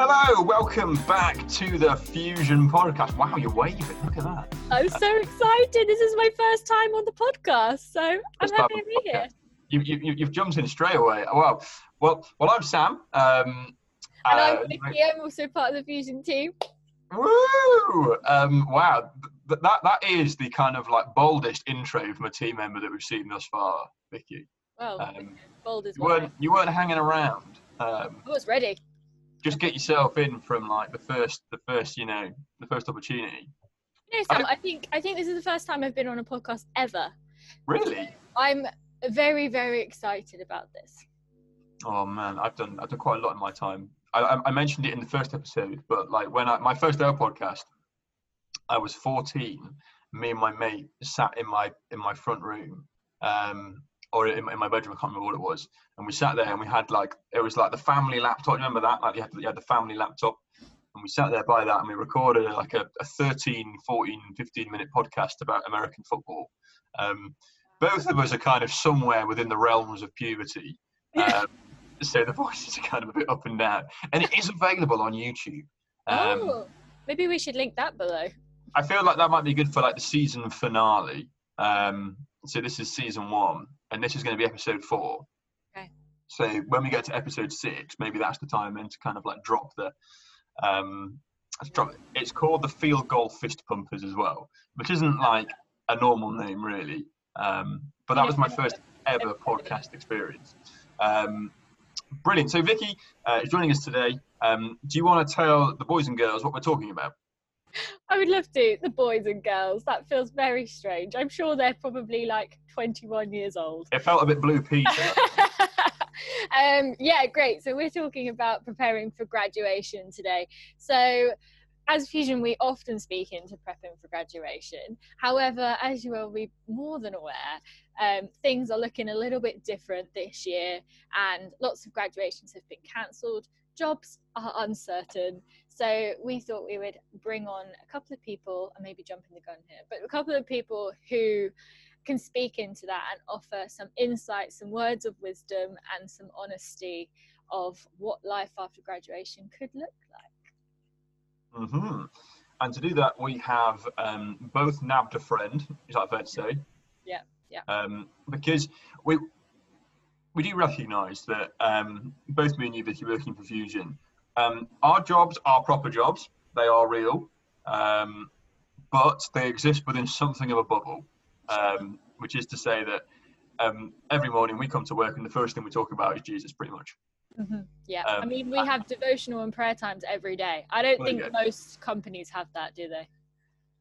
Hello, welcome back to the Fusion Podcast. Wow, you're waving. Look at that. I'm so excited. This is my first time on the podcast, so I'm happy to be here. You, you, you, you've jumped in straight away. Wow. Well, well, I'm Sam. Um, And uh, I'm Vicky. I'm also part of the Fusion team. Woo! Um, wow, th- that that is the kind of like boldest intro from a team member that we've seen thus far, Vicky. Well, Um, bold as You well. weren't you weren't hanging around. Um, I was ready. Just get yourself in from like the first the first you know the first opportunity. You know, Sam, I think I think this is the first time I've been on a podcast ever. Really? I'm very, very excited about this. Oh man, I've done I've done quite a lot in my time. I, I, I mentioned it in the first episode, but like when I my first ever podcast, I was 14. Me and my mate sat in my in my front room, um, or in, my- in my bedroom. I can't remember what it was. And we sat there and we had like it was like the family laptop. Remember that? Like you had, you had the family laptop, and we sat there by that and we recorded like a, a 13, 14, 15 minute podcast about American football. Um, both of us are kind of somewhere within the realms of puberty. Um, so the voices are kind of a bit up and down, and it is available on YouTube. Um, oh, maybe we should link that below. I feel like that might be good for like the season finale. Um, so this is season one, and this is going to be episode four. Okay. So when we get to episode six, maybe that's the time then to kind of like drop the. Um, let's drop. It's called the Field Goal Fist Pumpers as well, which isn't like a normal name really. Um, but that was my first ever podcast experience. Um, brilliant. So Vicky uh, is joining us today. Um, do you want to tell the boys and girls what we're talking about? I would love to. The boys and girls. That feels very strange. I'm sure they're probably like 21 years old. It felt a bit Blue Peter. um, yeah, great. So we're talking about preparing for graduation today. So as Fusion, we often speak into prepping for graduation. However, as you will be more than aware, um, things are looking a little bit different this year, and lots of graduations have been cancelled. Jobs are uncertain. So we thought we would bring on a couple of people, and maybe jumping the gun here, but a couple of people who can speak into that and offer some insight, some words of wisdom, and some honesty of what life after graduation could look like. Mm-hmm. And to do that, we have um, both nabbed a friend. Is that fair to say? Yeah, yeah. Um, because we we do recognise that um, both me and you, Vicky, working for Fusion, um, our jobs are proper jobs. They are real, um, but they exist within something of a bubble. Um, which is to say that um, every morning we come to work and the first thing we talk about is Jesus, pretty much. Yeah, I Um, mean, we I- have devotional and prayer times every day. I don't Well, think go. most companies have that, do they?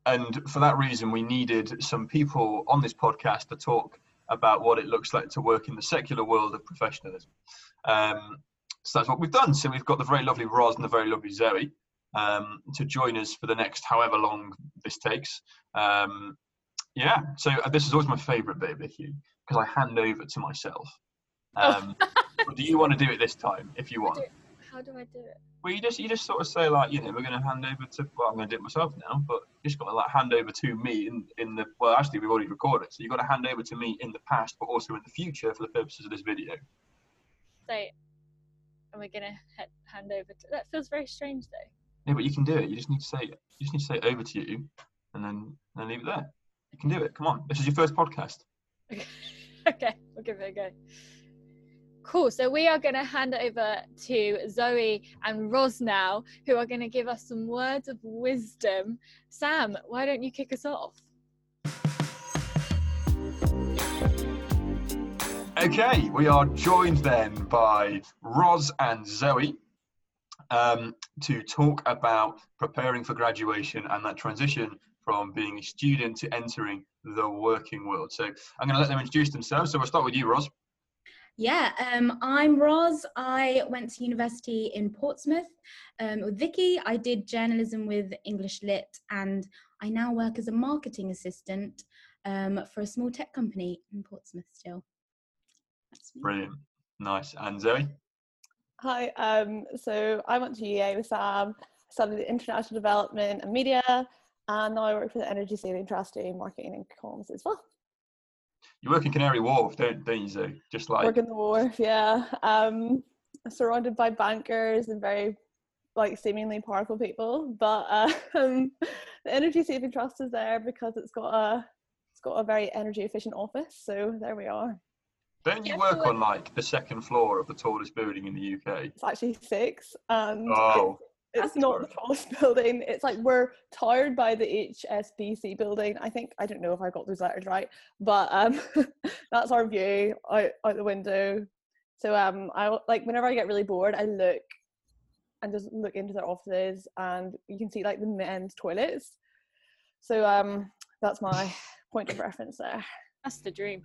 And for that reason, we needed some people on this podcast to talk about what it looks like to work in the secular world of professionalism. Um, so that's what we've done. So we've got the very lovely Roz and the very lovely Zoe um, to join us for the next however long this takes. Um, yeah, so uh, this is always my favourite bit, of the Vicky, because I hand over to myself. Um, do you want to do it this time, if you want? How do I do it? Well, you just you just sort of say like, you know, we're going to hand over to. Well, I'm going to do it myself now, but you just got to like hand over to me in in the. Well, actually, we've already recorded, so you've got to hand over to me in the past, but also in the future for the purposes of this video. Say, we're gonna he- hand over to? That feels very strange, though. Yeah, but you can do it. You just need to say. You just need to say it over to you, and then and leave it there. You can do it. Come on, this is your first podcast. okay, we'll give it a go. Cool. So we are going to hand over to Zoe and Roz now, who are going to give us some words of wisdom. Sam, why don't you kick us off? Okay, we are joined then by Roz and Zoe um, to talk about preparing for graduation and that transition from being a student to entering the working world. So I'm going to let them introduce themselves. So we'll start with you, Roz. Yeah, um, I'm Roz. I went to university in Portsmouth um, with Vicky. I did journalism with English Lit, and I now work as a marketing assistant um, for a small tech company in Portsmouth still. That's me. Brilliant. Nice. And Zoe? Hi, um, so I went to UEA with Sam, studied international development and media, and now I work for the Energy Saving Trust doing marketing and comms as well. You work in Canary Wharf, don't, don't you, Zoe? Just like, Work in the wharf, yeah. Um, surrounded by bankers and very like seemingly powerful people, but uh, um, the Energy Saving Trust is there because it's got a it's got a very energy efficient office. So there we are. Don't you work on like the second floor of the tallest building in the UK? It's actually six, and Oh, it's That's not the tallest building. It's like we're towered by the HSBC building. I think I don't know if I got those letters right, but um, that's our view out out the window. So um, I like whenever I get really bored, I look and just look into their offices, and you can see like the men's toilets. So um, that's my point of reference there. That's the dream.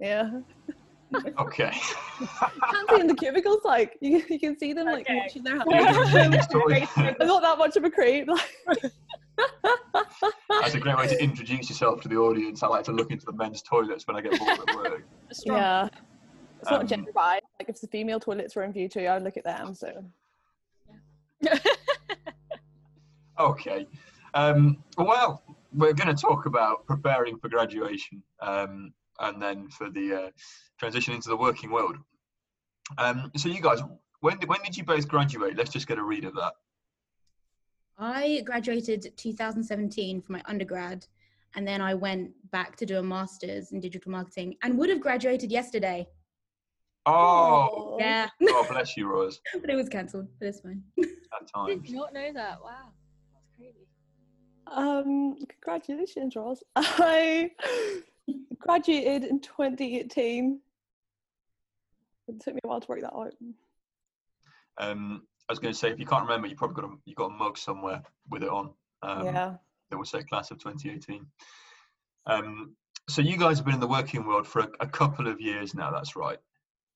Yeah, okay. can't see in the cubicles. Like you, you can see them like Okay. washing their Yeah, hands. the men's toilet. I'm not that much of a creep. Like, That's a great way to introduce yourself to the audience. I like to look into the men's toilets when I get bored at work. Yeah, it's Um, not gender biased. Like if the female toilets were in view too, I'd look at them. So Okay. Um, well, we're going to talk about preparing for graduation um, and then for the uh, transition into the working world. Um, so, you guys, when did, when did you both graduate? Let's just get a read of that. I graduated 2017 for my undergrad, and then I went back to do a master's in digital marketing and would have graduated yesterday. Oh, Yeah, God bless you, Rose. but it was cancelled, but it's fine. That I did not know that. Wow. That's crazy. um, congratulations, Roz. I graduated in 2018. It took me a while to work that out. Um, I was going to say, if you can't remember, you probably got a, you got a mug somewhere with it on. Um, yeah, that will say class of 2018. Um, so you guys have been in the working world for a, a couple of years now. That's right.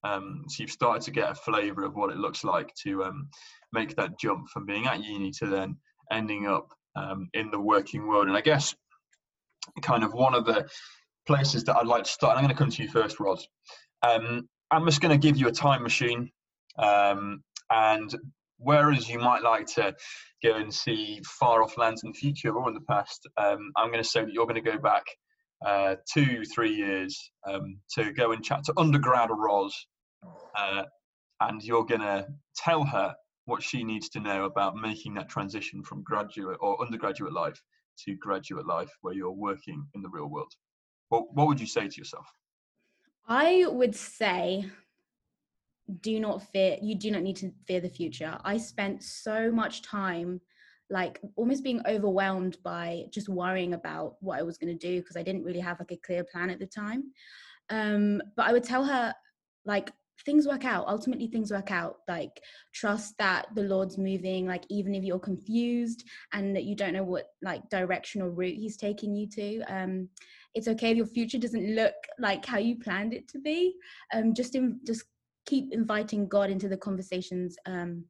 Um, so you've started to get a flavour of what it looks like to um, make that jump from being at uni to then ending up um, in the working world. And I guess kind of one of the places that I'd like to start. And I'm going to come to you first, Roz. Um, I'm just going to give you a time machine, um, and whereas you might like to go and see far off lands in the future or in the past, um, I'm going to say that you're going to go back uh, two, three years um, to go and chat to undergrad Roz, uh, and you're going to tell her what she needs to know about making that transition from graduate or undergraduate life to graduate life where you're working in the real world. What, what would you say to yourself? I would say do not fear you do not need to fear the future. I spent so much time like almost being overwhelmed by just worrying about what I was going to do because I didn't really have like a clear plan at the time. Um but I would tell her like things work out ultimately things work out like trust that the lord's moving like even if you're confused and that you don't know what like direction or route he's taking you to um it's okay if your future doesn't look like how you planned it to be. Um just in, just keep inviting god into the conversations um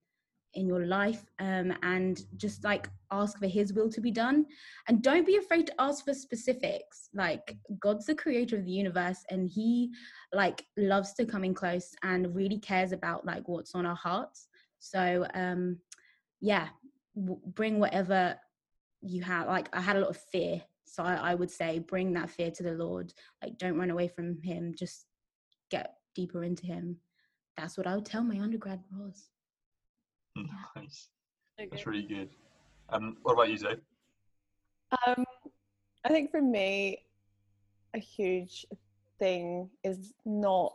in your life um and just like ask for his will to be done. And don't be afraid to ask for specifics. Like god's the creator of the universe and he like loves to come in close and really cares about like what's on our hearts. So um yeah w- bring whatever you have. Like i had a lot of fear so I, I would say bring that fear to the lord like don't run away from him just get deeper into him that's what i would tell my undergrad was Nice. So That's really good. Um, what about you, Zoe? Um, I think for me, a huge thing is not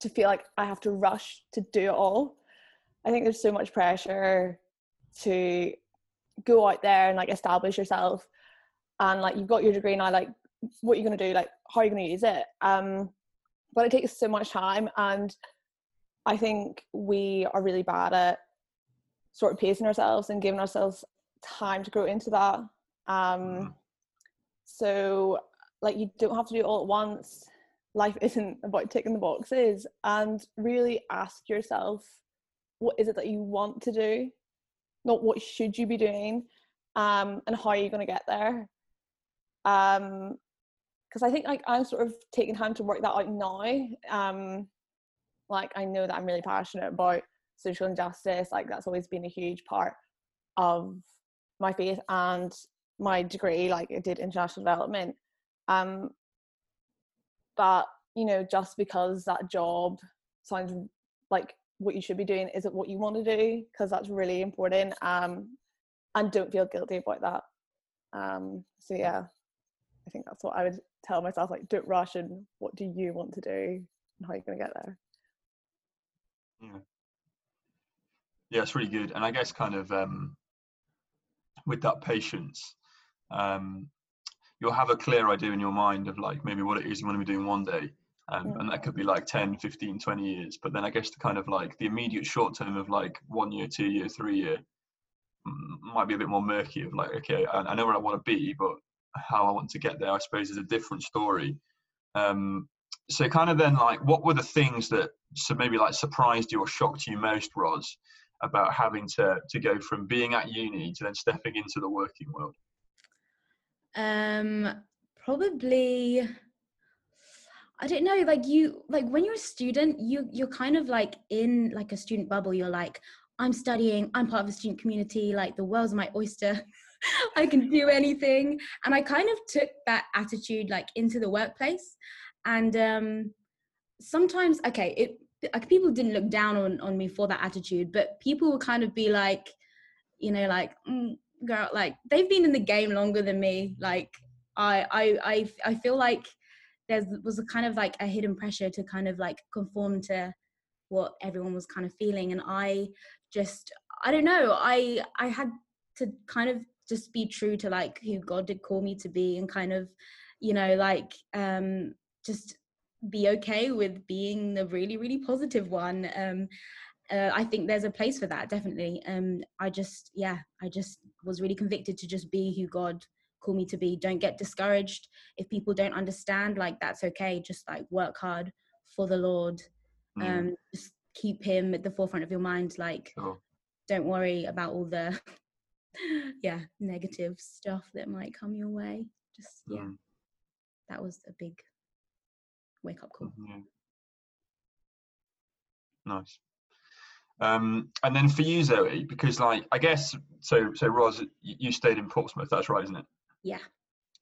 to feel like I have to rush to do it all. I think there's so much pressure to go out there and like establish yourself, and like you've got your degree now. Like, what are you gonna do? Like, how are you gonna use it? Um, but it takes so much time, and I think we are really bad at sort of pacing ourselves and giving ourselves time to grow into that. Um, Mhm. so like you don't have to do it all at once. Life isn't about ticking the boxes, and really ask yourself, what is it that you want to do, not what should you be doing, um, and how are you going to get there. Um, because I think like I'm sort of taking time to work that out now. Um, like I know that I'm really passionate about social injustice. Like that's always been a huge part of my faith and my degree. Like I did international development. Um, but you know, just because that job sounds like what you should be doing is it what you want to do because that's really important um and don't feel guilty about that um so yeah i think that's what i would tell myself like don't rush and what do you want to do and how are you going to get there? Yeah. Yeah it's really good. And i guess kind of um with that patience um you'll have a clear idea in your mind of like maybe what it is you want to be doing one day. Um, and that could be like 10 15 20 years. But then i guess the kind of like the immediate short term of like one year two year three year might be a bit more murky of like okay i, I know where i want to be but how i want to get there i suppose is a different story um so kind of then like what were the things that so maybe like surprised you or shocked you most Roz about having to to go from being at uni to then stepping into the working world Um, probably. I don't know. Like you, like when you're a student, you you're kind of like in like a student bubble. You're like, I'm studying. I'm part of a student community. Like the world's my oyster. I can do anything. And I kind of took that attitude like into the workplace. And um, sometimes, okay, it like people didn't look down on on me for that attitude, but people would kind of be like, you know, like, mm, girl, like they've been in the game longer than me. Like I I I I feel like there was a kind of like a hidden pressure to kind of like conform to what everyone was kind of feeling and i just i don't know i i had to kind of just be true to like who god did call me to be and kind of you know like um just be okay with being the really really positive one um uh, i think there's a place for that definitely. Um i just yeah i just was really convicted to just be who god called me to be. Don't get discouraged. If people don't understand like that's okay. Just like work hard for the lord. Mm, um just keep him at the forefront of your mind. Like sure. don't worry about all the yeah negative stuff that might come your way just yeah. Mm, that was a big wake up call. Yeah. nice. Um and then for you zoe because like i guess so so Roz, you, you stayed in portsmouth that's right isn't it? Yeah.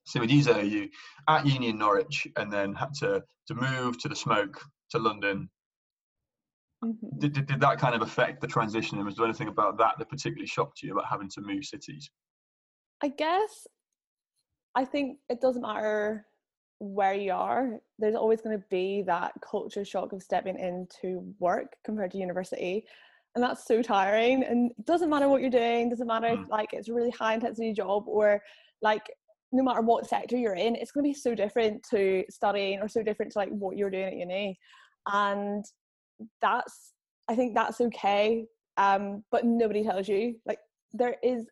So with you, Zoe, you at uni in Norwich, and then had to to move to the smoke to London. Mhm. Did, did, did that kind of affect the transition? And was there anything about that that particularly shocked you about having to move cities? I guess I think it doesn't matter where you are, there's always going to be that culture shock of stepping into work compared to university. And that's so tiring. And it doesn't matter what you're doing, doesn't matter if Mm. like it's a really high intensity job or like no matter what sector you're in, it's going to be so different to studying or so different to like what you're doing at uni. And that's, I think that's okay. Um, but nobody tells you. Like there is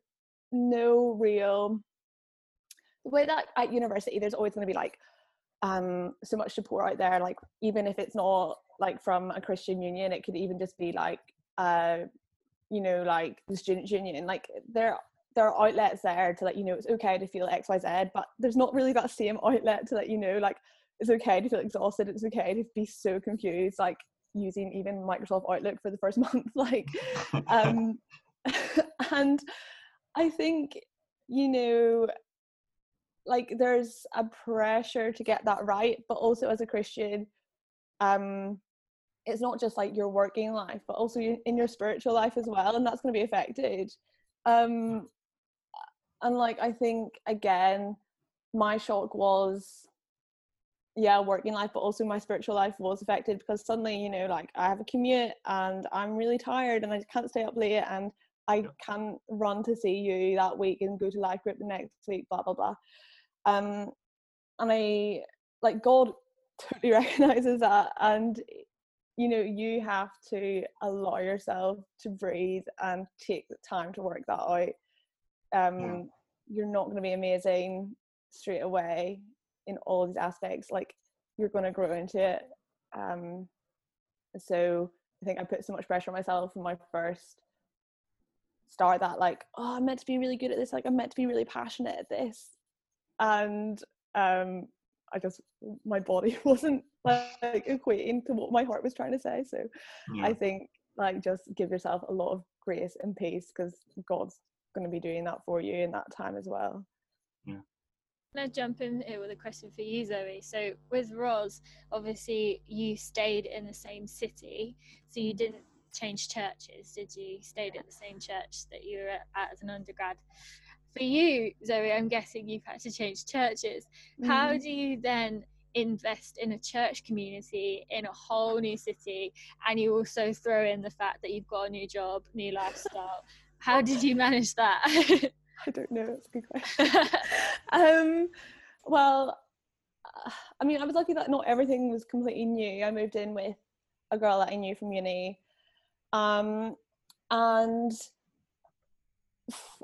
no real the way that at university there's always going to be like um so much support out there like even if it's not like from a christian union it could even just be like uh you know like the students union like there there are outlets there to let you know it's okay to feel xyz but there's not really that same outlet to let you know like it's okay to feel exhausted it's okay to be so confused like using even microsoft outlook for the first month like um and i think you know like there's a pressure to get that right but also as a christian um it's not just like your working life but also in your spiritual life as well and that's going to be affected. Um and like i think again my shock was yeah working life but also my spiritual life was affected because suddenly you know like i have a commute and i'm really tired and i can't stay up late and i Yeah. can't run to see you that week and go to life group the next week blah blah blah. Um and i like god totally recognizes that and you know you have to allow yourself to breathe and take the time to work that out. Um you're not going to be amazing straight away in all of these aspects like you're going to grow into it. Um so i think i put so much pressure on myself in my first start that like oh i'm meant to be really good at this like i'm meant to be really passionate at this. And um i just my body wasn't like equating to what my heart was trying to say. So Yeah. i think like just give yourself a lot of grace and peace because god's going to be doing that for you in that time as well Can I jump in here with a question for you, Zoe? So with Roz, obviously you stayed in the same city, so you didn't change churches? Did you stayed at the same church that you were at as an undergrad? For you, Zoe, I'm guessing you've had to change churches. Mm. How do you then invest in a church community in a whole new city and you also throw in the fact that you've got a new job, new lifestyle? How did you manage that? I don't know. That's a good question. um, well, I mean, I was lucky that not everything was completely new. I moved in with a girl that I knew from uni, um, and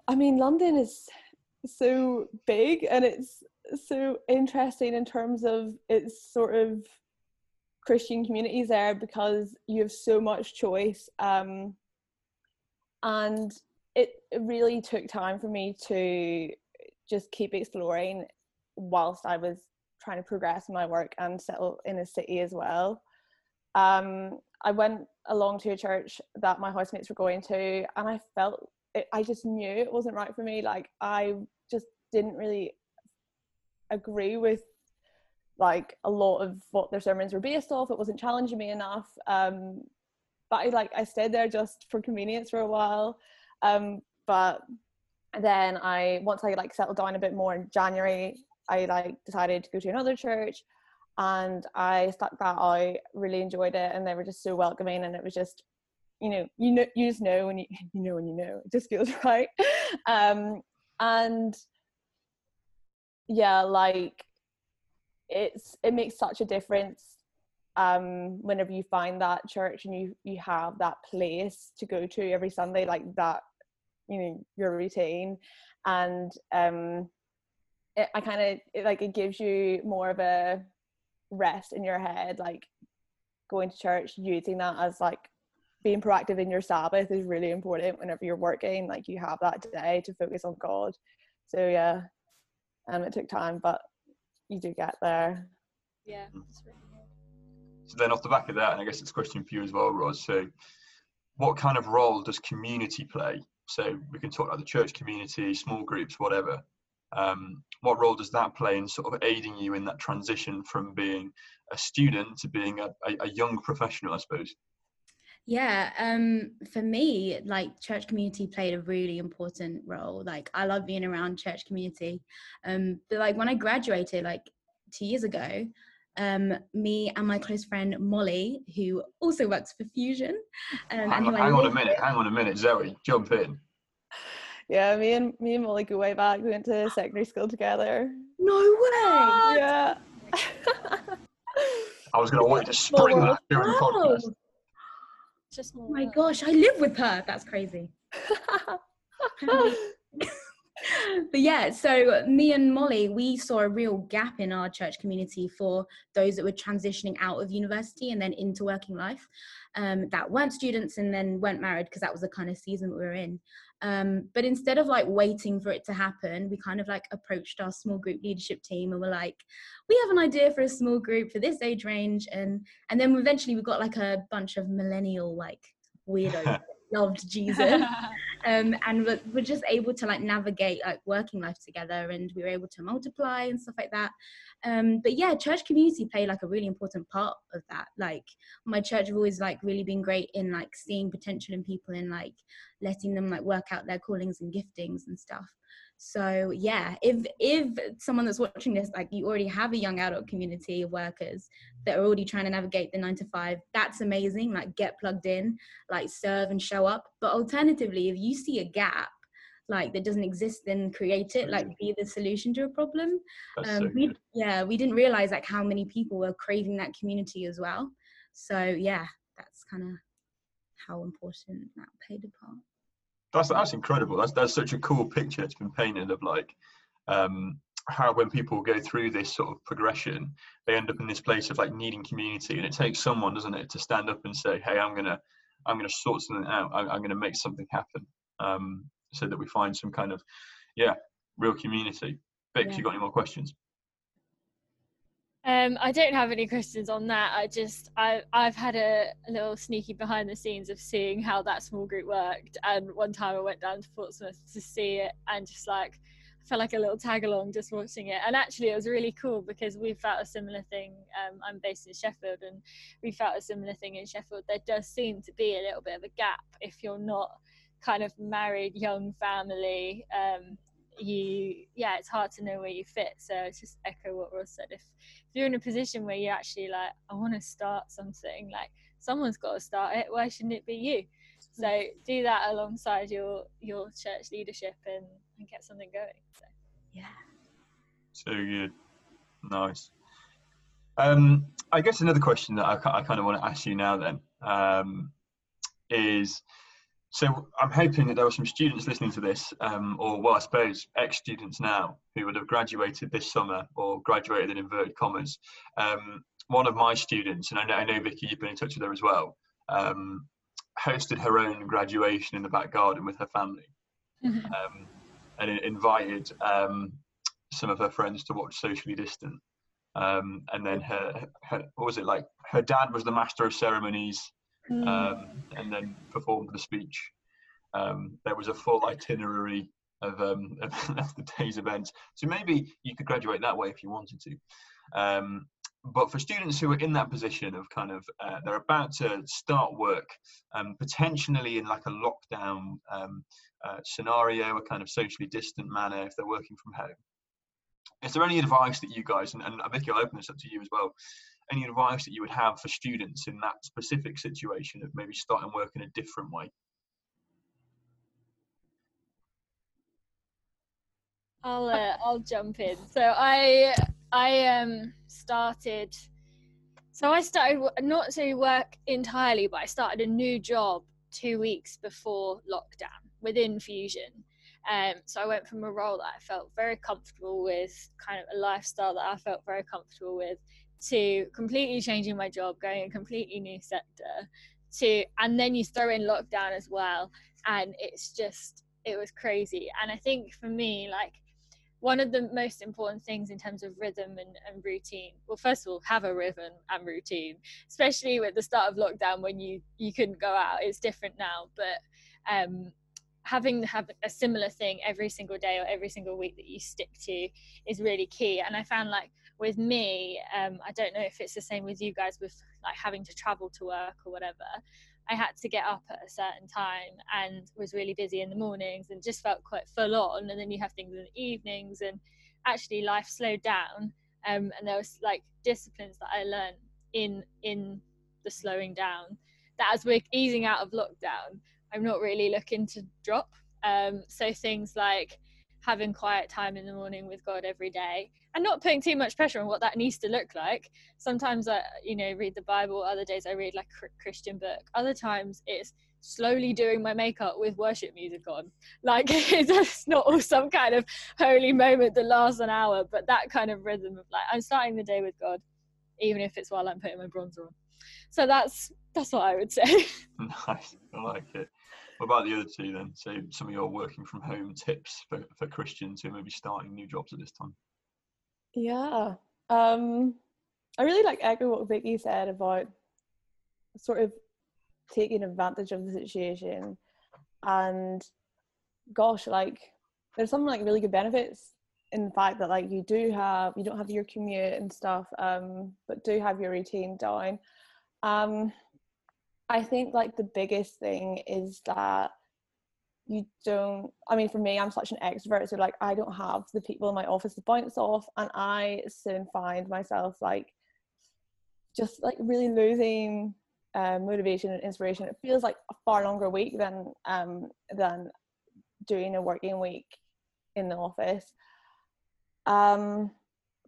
I mean, London is so big and it's so interesting in terms of its sort of Christian communities there because you have so much choice. Um, and it, really took time for me to just keep exploring whilst I was trying to progress my work and settle in a city as well. Um, I went along to a church that my housemates were going to, and I felt it, I just knew it wasn't right for me. Like I just didn't really agree with like a lot of what their sermons were based off. It wasn't challenging me enough. Um, but I like I stayed there just for convenience for a while. Um, but then I once I like settled down a bit more in January, I like decided to go to another church and I stuck that out, really enjoyed it and they were just so welcoming and it was just you know, you know you just know when you you know when you know. It just feels right. Um and yeah, like it's it makes such a difference um whenever you find that church and you you have that place to go to every sunday like that you know your routine. And um it, i kind of like it gives you more of a rest in your head like going to church using that as like being proactive in your sabbath is really important whenever you're working like you have that day to focus on god. So yeah um it took time but you do get there. Yeah so then off the back of that and i guess it's a question for you as well Roz so what kind of role does community play so we can talk about the church community, small groups, whatever. Um, what role does that play in sort of aiding you in that transition from being a student to being a, a, a young professional, I suppose? Yeah, um, for me, like church community played a really important role. Like I love being around church community. Um, but like when I graduated, like two years ago, um, me and my close friend Molly, who also works for Fusion. Um, hang, on, hang on a minute, hang on a minute, Zoe, jump in. Yeah, me and me and Molly go way back. We went to secondary school together. No way! Yeah. I was going to wait to spring that during the podcast. Just oh my gosh, I live with her. That's crazy. but yeah, so me and Molly, we saw a real gap in our church community for those that were transitioning out of university and then into working life um, that weren't students and then weren't married because that was the kind of season we were in. Um, but instead of like waiting for it to happen, we kind of like approached our small group leadership team and we're like, we have an idea for a small group for this age range, and and then eventually we got like a bunch of millennial like weirdos loved Jesus. um, and we're, we're just able to like navigate like working life together and we were able to multiply and stuff like that. Um, but yeah, church community played like a really important part of that. Like my church have always like really been great in like seeing potential in people and like letting them like work out their callings and giftings and stuff so yeah if if someone that's watching this like you already have a young adult community of workers that are already trying to navigate the nine to five that's amazing like get plugged in like serve and show up. But alternatively if you see a gap like that doesn't exist then create it like be the solution to a problem. Um, so we, yeah we didn't realize like how many people were craving that community as well. So yeah that's kind of how important that played a part that's that's incredible. That's that's such a cool picture it's been painted of like um, how when people go through this sort of progression, they end up in this place of like needing community, and it takes someone, doesn't it, to stand up and say, "Hey, I'm gonna I'm gonna sort something out. I'm, I'm gonna make something happen," um, so that we find some kind of yeah real community. Vix, yeah. you got any more questions? Um, I don't have any questions on that. I just I I've had a, a, little sneaky behind the scenes of seeing how that small group worked. And one time I went down to Portsmouth to see it, and just like felt like a little tag along just watching it. And actually, it was really cool because we felt a similar thing. Um, I'm based in Sheffield, and we felt a similar thing in Sheffield. There does seem to be a little bit of a gap if you're not kind of married, young family. Um, you, yeah, it's hard to know where you fit. So just echo what Roz said. If, if you're in a position where you're actually like, I want to start something, like someone's got to start it. Why shouldn't it be you? So do that alongside your your church leadership and, and get something going. So Yeah. So good. Nice. Um, I guess another question that I, I kind of want to ask you now then um, is so I'm hoping that there were some students listening to this, um, or well, I suppose ex students now who would have graduated this summer or graduated in inverted commas. Um, one of my students, and I know, I know Vicky, you've been in touch with her as well, um, hosted her own graduation in the back garden with her family um, and invited um, some of her friends to watch Socially Distant. Um, and then her, her, what was it like? Her dad was the master of ceremonies, Mm. um, and then performed the speech. Um, there was a full itinerary of, um, of, the day's events. So maybe you could graduate that way if you wanted to. Um, but for students who are in that position of kind of uh, they're about to start work, um, potentially in like a lockdown um, uh, scenario, a kind of socially distant manner if they're working from home. Is there any advice that you guys, and, and Vicky, I'll open this up to you as well, any advice that you would have for students in that specific situation of maybe starting work in a different way? I'll uh, I'll jump in. So I I um started. So I started not to work entirely, but I started a new job two weeks before lockdown within Fusion. Um, so I went from a role that I felt very comfortable with, kind of a lifestyle that I felt very comfortable with, to completely changing my job, going a completely new sector, to and then you throw in lockdown as well, and it's just it was crazy. And I think for me, like one of the most important things in terms of rhythm and, and routine well first of all have a rhythm and routine especially with the start of lockdown when you you couldn't go out it's different now but um having have a similar thing every single day or every single week that you stick to is really key and i found like with me um i don't know if it's the same with you guys with like having to travel to work or whatever I had to get up at a certain time and was really busy in the mornings and just felt quite full on. And then you have things in the evenings, and actually life slowed down. Um, and there was like disciplines that I learned in in the slowing down. That as we're easing out of lockdown, I'm not really looking to drop. Um, so things like having quiet time in the morning with God every day and not putting too much pressure on what that needs to look like. Sometimes I, you know, read the Bible. Other days I read like a Christian book. Other times it's slowly doing my makeup with worship music on. Like it's not all some kind of holy moment that lasts an hour, but that kind of rhythm of like I'm starting the day with God, even if it's while I'm putting my bronzer on. So that's that's what I would say. nice, I like it. What about the other two then? So some of your working from home tips for, for Christians who may be starting new jobs at this time. Yeah. Um, I really like echo what Vicky said about sort of taking advantage of the situation and gosh, like there's some like really good benefits in the fact that like you do have you don't have your commute and stuff, um, but do have your routine down. Um I think like the biggest thing is that you don't i mean for me i'm such an extrovert so like i don't have the people in my office to bounce off and i soon find myself like just like really losing uh, motivation and inspiration. It feels like a far longer week than um than doing a working week in the office. Um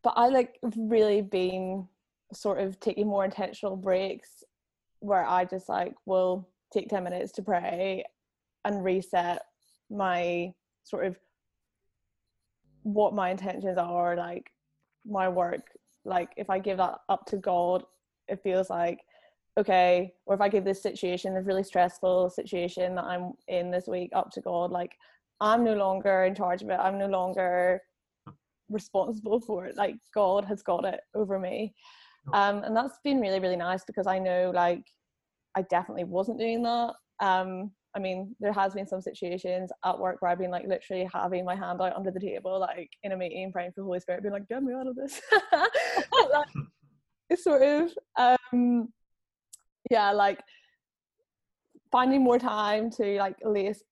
but i like really been sort of taking more intentional breaks where i just like will take 10 minutes to pray and reset my sort of what my intentions are like my work. Like if i give that up to god it feels like okay or if i give this situation this really stressful situation that i'm in this week up to god like i'm no longer in charge of it. I'm no longer responsible for it. Like god has got it over me um and that's been really really nice because i know like i definitely wasn't doing that um I mean, there has been some situations at work where I've been like literally having my hand out under the table, like in a meeting, praying for the Holy Spirit, being like, "Get me out of this." like, it's sort of, um, yeah, like finding more time to like lace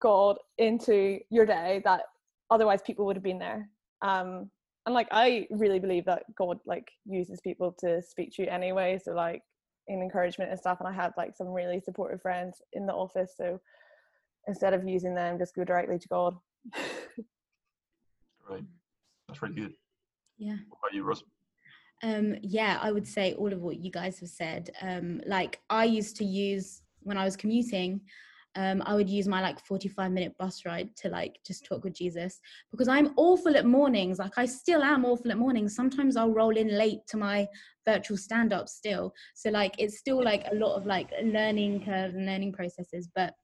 God into your day that otherwise people would have been there. Um, and like I really believe that God like uses people to speak to you anyway. So like in encouragement and stuff. And I had like some really supportive friends in the office. So instead of using them, just go directly to God. Right. That's really good. Yeah. What about you, Roz? Um, yeah, I would say all of what you guys have said. Um, like I used to use when I was commuting, um, I would use my like 45 minute bus ride to like just talk with Jesus because I'm awful at mornings. Like I still am awful at mornings. Sometimes I'll roll in late to my virtual stand up still. So like it's still like a lot of like learning curves and learning processes. But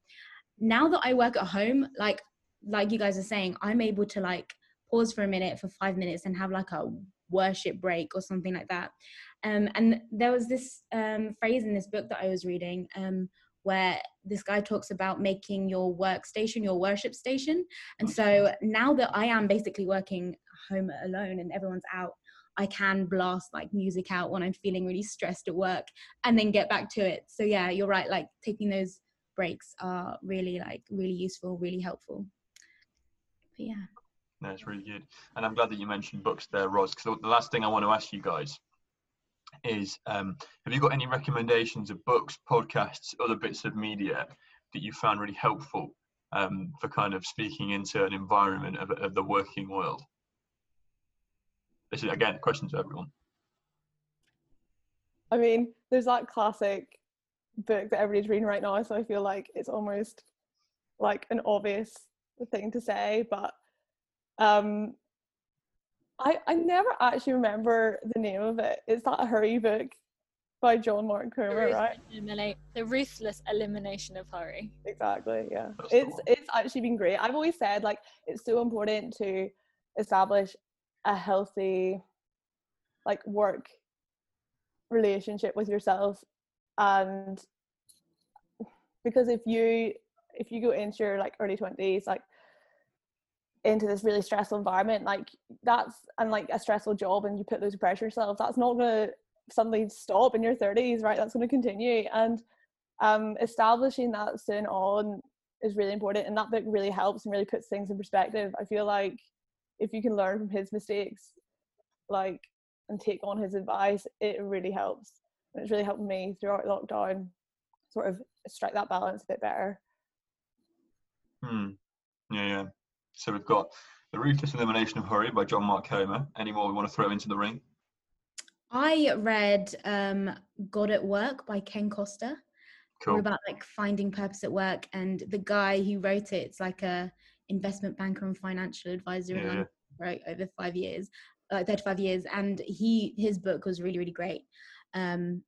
now that I work at home, like like you guys are saying, I'm able to like pause for a minute for five minutes and have like a worship break or something like that. Um, and there was this um, phrase in this book that I was reading um, where this guy talks about making your workstation your worship station. And so now that I am basically working home alone and everyone's out, I can blast like music out when I'm feeling really stressed at work and then get back to it. So yeah, you're right. Like taking those breaks are really like really useful, really helpful. But yeah. No, really good. And I'm glad that you mentioned books there, Roz, because the last thing I want to ask you guys is um, have you got any recommendations of books, podcasts, other bits of media that you found really helpful um, for kind of speaking into an environment of, of the working world? This is again a question to everyone. I mean, there's that classic book that everybody's reading right now, so I feel like it's almost like an obvious thing to say, but um, I, I never actually remember the name of it. it. Is that a hurry book by John Mark Comer, right? Eliminate the ruthless elimination of hurry. Exactly. Yeah. That's It's one. it's actually been great. I've always said like it's so important to establish a healthy like work relationship with yourself and because if you if you go into your like early 20s like into this really stressful environment like that's and like a stressful job and you put loads of pressure yourself that's not going to suddenly stop in your 30s right? That's going to continue. And um establishing that soon on is really important and that book really helps and really puts things in perspective. I feel like if you can learn from his mistakes like and take on his advice it really helps. And it's really helped me throughout lockdown sort of strike that balance a bit better. Hmm. Yeah, yeah. So we've got The Ruthless Elimination of Hurry by John Mark Comer. Any more we want to throw into the ring? I read um, God at Work by Ken Costa. Cool. About like finding purpose at work and the guy who wrote it it's like a investment banker and financial advisor Yeah. For like over five years like 35 years and he his book was really really great um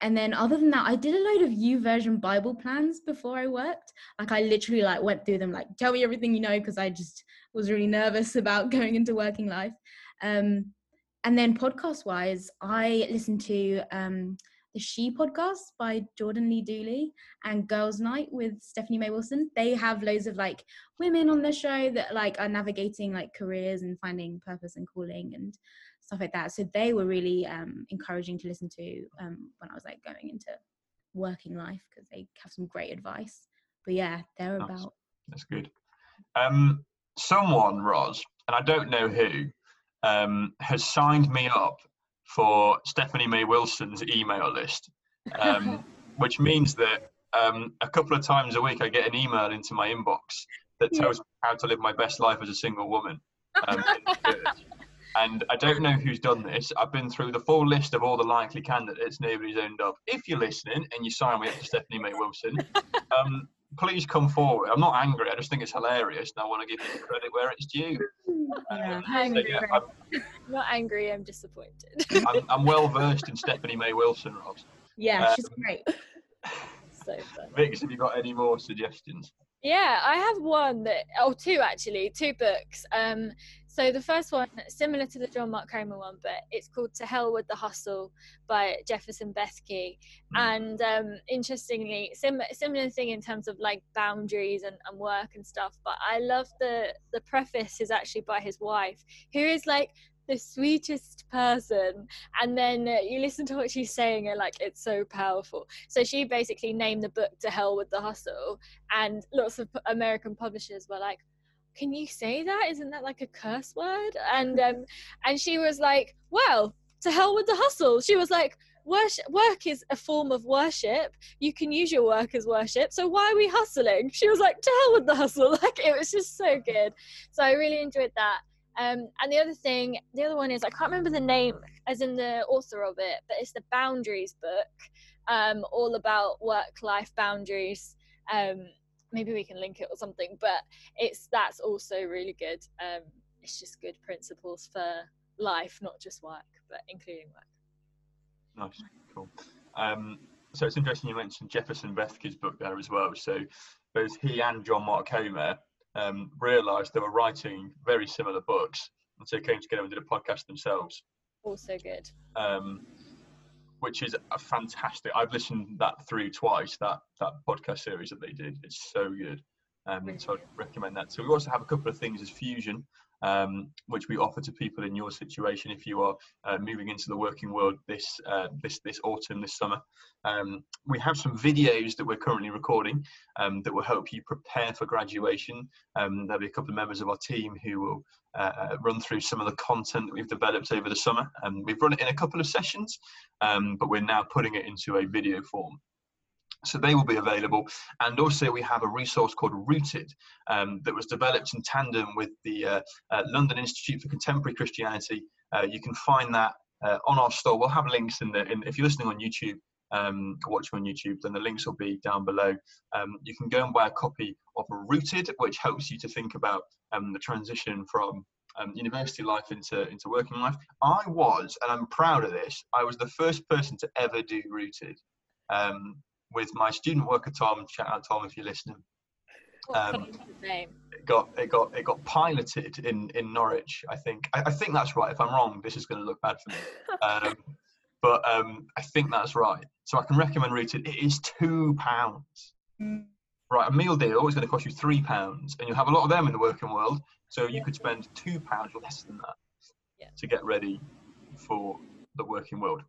and then other than that i did a load of YouVersion bible plans before i worked like i literally like went through them like tell me everything you know because i just was really nervous about going into working life um and then podcast wise i listened to um the She podcast by Jordan Lee Dooley and Girls Night with Stephanie May Wilson. They have loads of like women on the show that like are navigating like careers and finding purpose and calling and stuff like that. So they were really um, encouraging to listen to um, when I was like going into working life because they have some great advice. But yeah, they're Nice. about That's good. Um, someone, Roz, and I don't know who, um, has signed me up for Stephanie May Wilson's email list, um, which means that um, a couple of times a week I get an email into my inbox that Yeah. tells me how to live my best life as a single woman. Um, in the church. And I don't know who's done this. I've been through the full list of all the likely candidates. Nobody's owned up. If you're listening and you sign me up to Stephanie May Wilson, um, please come forward. I'm not angry. I just think it's hilarious, and I want to give you the credit where it's due. yeah. Um, I'm so yeah, I'm, Not angry, I'm disappointed. I'm, I'm well versed in Stephanie May Wilson, Roz. Yeah, she's great. so fun. Vix, have you got any more suggestions? Yeah, I have one that, oh, two actually, two books. Um, So the first one, similar to the John Mark Comer one, but it's called "To Hell with the Hustle" by Jefferson Bethke. Mm. And um, interestingly, sim- similar thing in terms of like boundaries and, and work and stuff. But I love the the preface is actually by his wife, who is like the sweetest person and then uh, you listen to what she's saying and like it's so powerful so she basically named the book to hell with the hustle and lots of american publishers were like can you say that? Isn't that like a curse word? And um and she was like well to hell with the hustle. She was like worship, work is a form of worship. You can use your work as worship. So why are we hustling? She was like to hell with the hustle. Like it was just so good. So i really enjoyed that. Um, and the other thing, the other one is I can't remember the name, as in the author of it, but it's the Boundaries book, um, all about work-life boundaries. Um, maybe we can link it or something, but it's that's also really good. Um, it's just good principles for life, not just work, but including work. Nice, cool. Um, so it's interesting you mentioned Jefferson Bethke's book there as well. So both he and John Mark Comer um, realised they were writing very similar books, and so came together and did a podcast themselves. Also good. Um, which is a fantastic. I've listened that through twice. That that podcast series that they did, it's so good. Um, so I'd recommend that. So we also have a couple of things as Fusion, um, which we offer to people in your situation if you are uh, moving into the working world this uh, this this autumn, this summer. Um, we have some videos that we're currently recording um, that will help you prepare for graduation. Um, there'll be a couple of members of our team who will uh, uh run through some of the content that we've developed over the summer. And we've run it in a couple of sessions, um, but we're now putting it into a video form. So they will be available. And also, we have a resource called Rooted um, that was developed in tandem with the uh, uh, London Institute for Contemporary Christianity. Uh, you can find that uh, on our store. We'll have links in the, in, if you're listening on YouTube, um, watching on YouTube, then the links will be down below. Um, you can go and buy a copy of Rooted, which helps you to think about um, the transition from um, university life into, into working life. I was, and I'm proud of this, I was the first person to ever do Rooted. Um, with my student worker Tom. Shout out Tom if you're listening. Um. It got it got it got piloted in in Norwich. I think I, I think that's right. If I'm wrong, this is going to look bad for me. Um, but um, I think that's right. So I can recommend Rooted. It is two pounds. Mm. Right, a meal deal is going to cost you three pounds, and you'll have a lot of them in the working world. So you could spend two pounds or less than that Yeah. to get ready for the working world.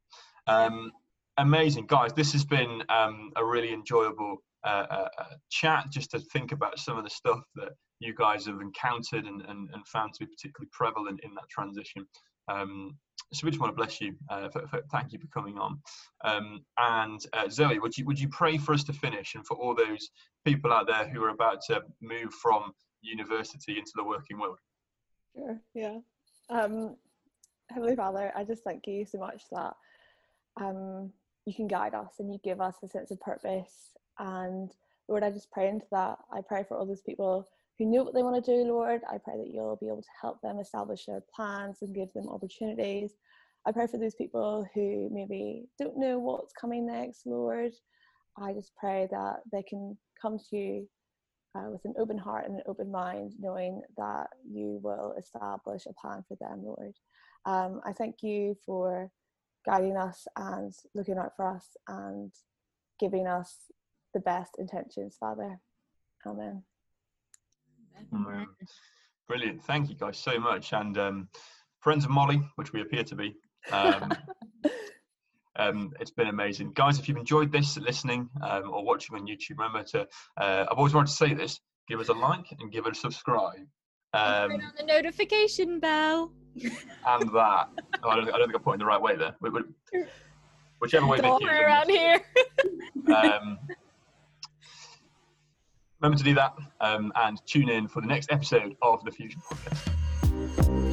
Um, amazing, guys. This has been um, a really enjoyable uh, uh, uh, chat just to think about some of the stuff that you guys have encountered and, and, and found to be particularly prevalent in that transition. Um, so we just want to bless you. Uh, for, for, thank you for coming on. Um, and uh, Zoe, would you would you pray for us to finish and for all those people out there who are about to move from university into the working world? Sure, yeah. Um, Heavenly Father, I just thank you so much that um, you can guide us and you give us a sense of purpose. And Lord, I just pray into that. I pray for all those people who know what they want to do, Lord. I pray that you'll be able to help them establish their plans and give them opportunities. I pray for those people who maybe don't know what's coming next, Lord. I just pray that they can come to you uh, with an open heart and an open mind, knowing that you will establish a plan for them, Lord. Um, I thank you for guiding us and looking out for us and giving us the best intentions, Father. Amen. Amen. Brilliant. Thank you guys so much. And um, friends of Molly, which we appear to be, um, um, it's been amazing. Guys, if you've enjoyed this listening um, or watching on YouTube, remember to, uh, I've always wanted to say this, give us a like and give us a subscribe. Turn Um, on the notification bell. And that. Oh, I, don't think, I don't think I put it in the right way there. Whichever way Don't worry around here. um, remember to do that um, and tune in for the next episode of the Fusion Podcast.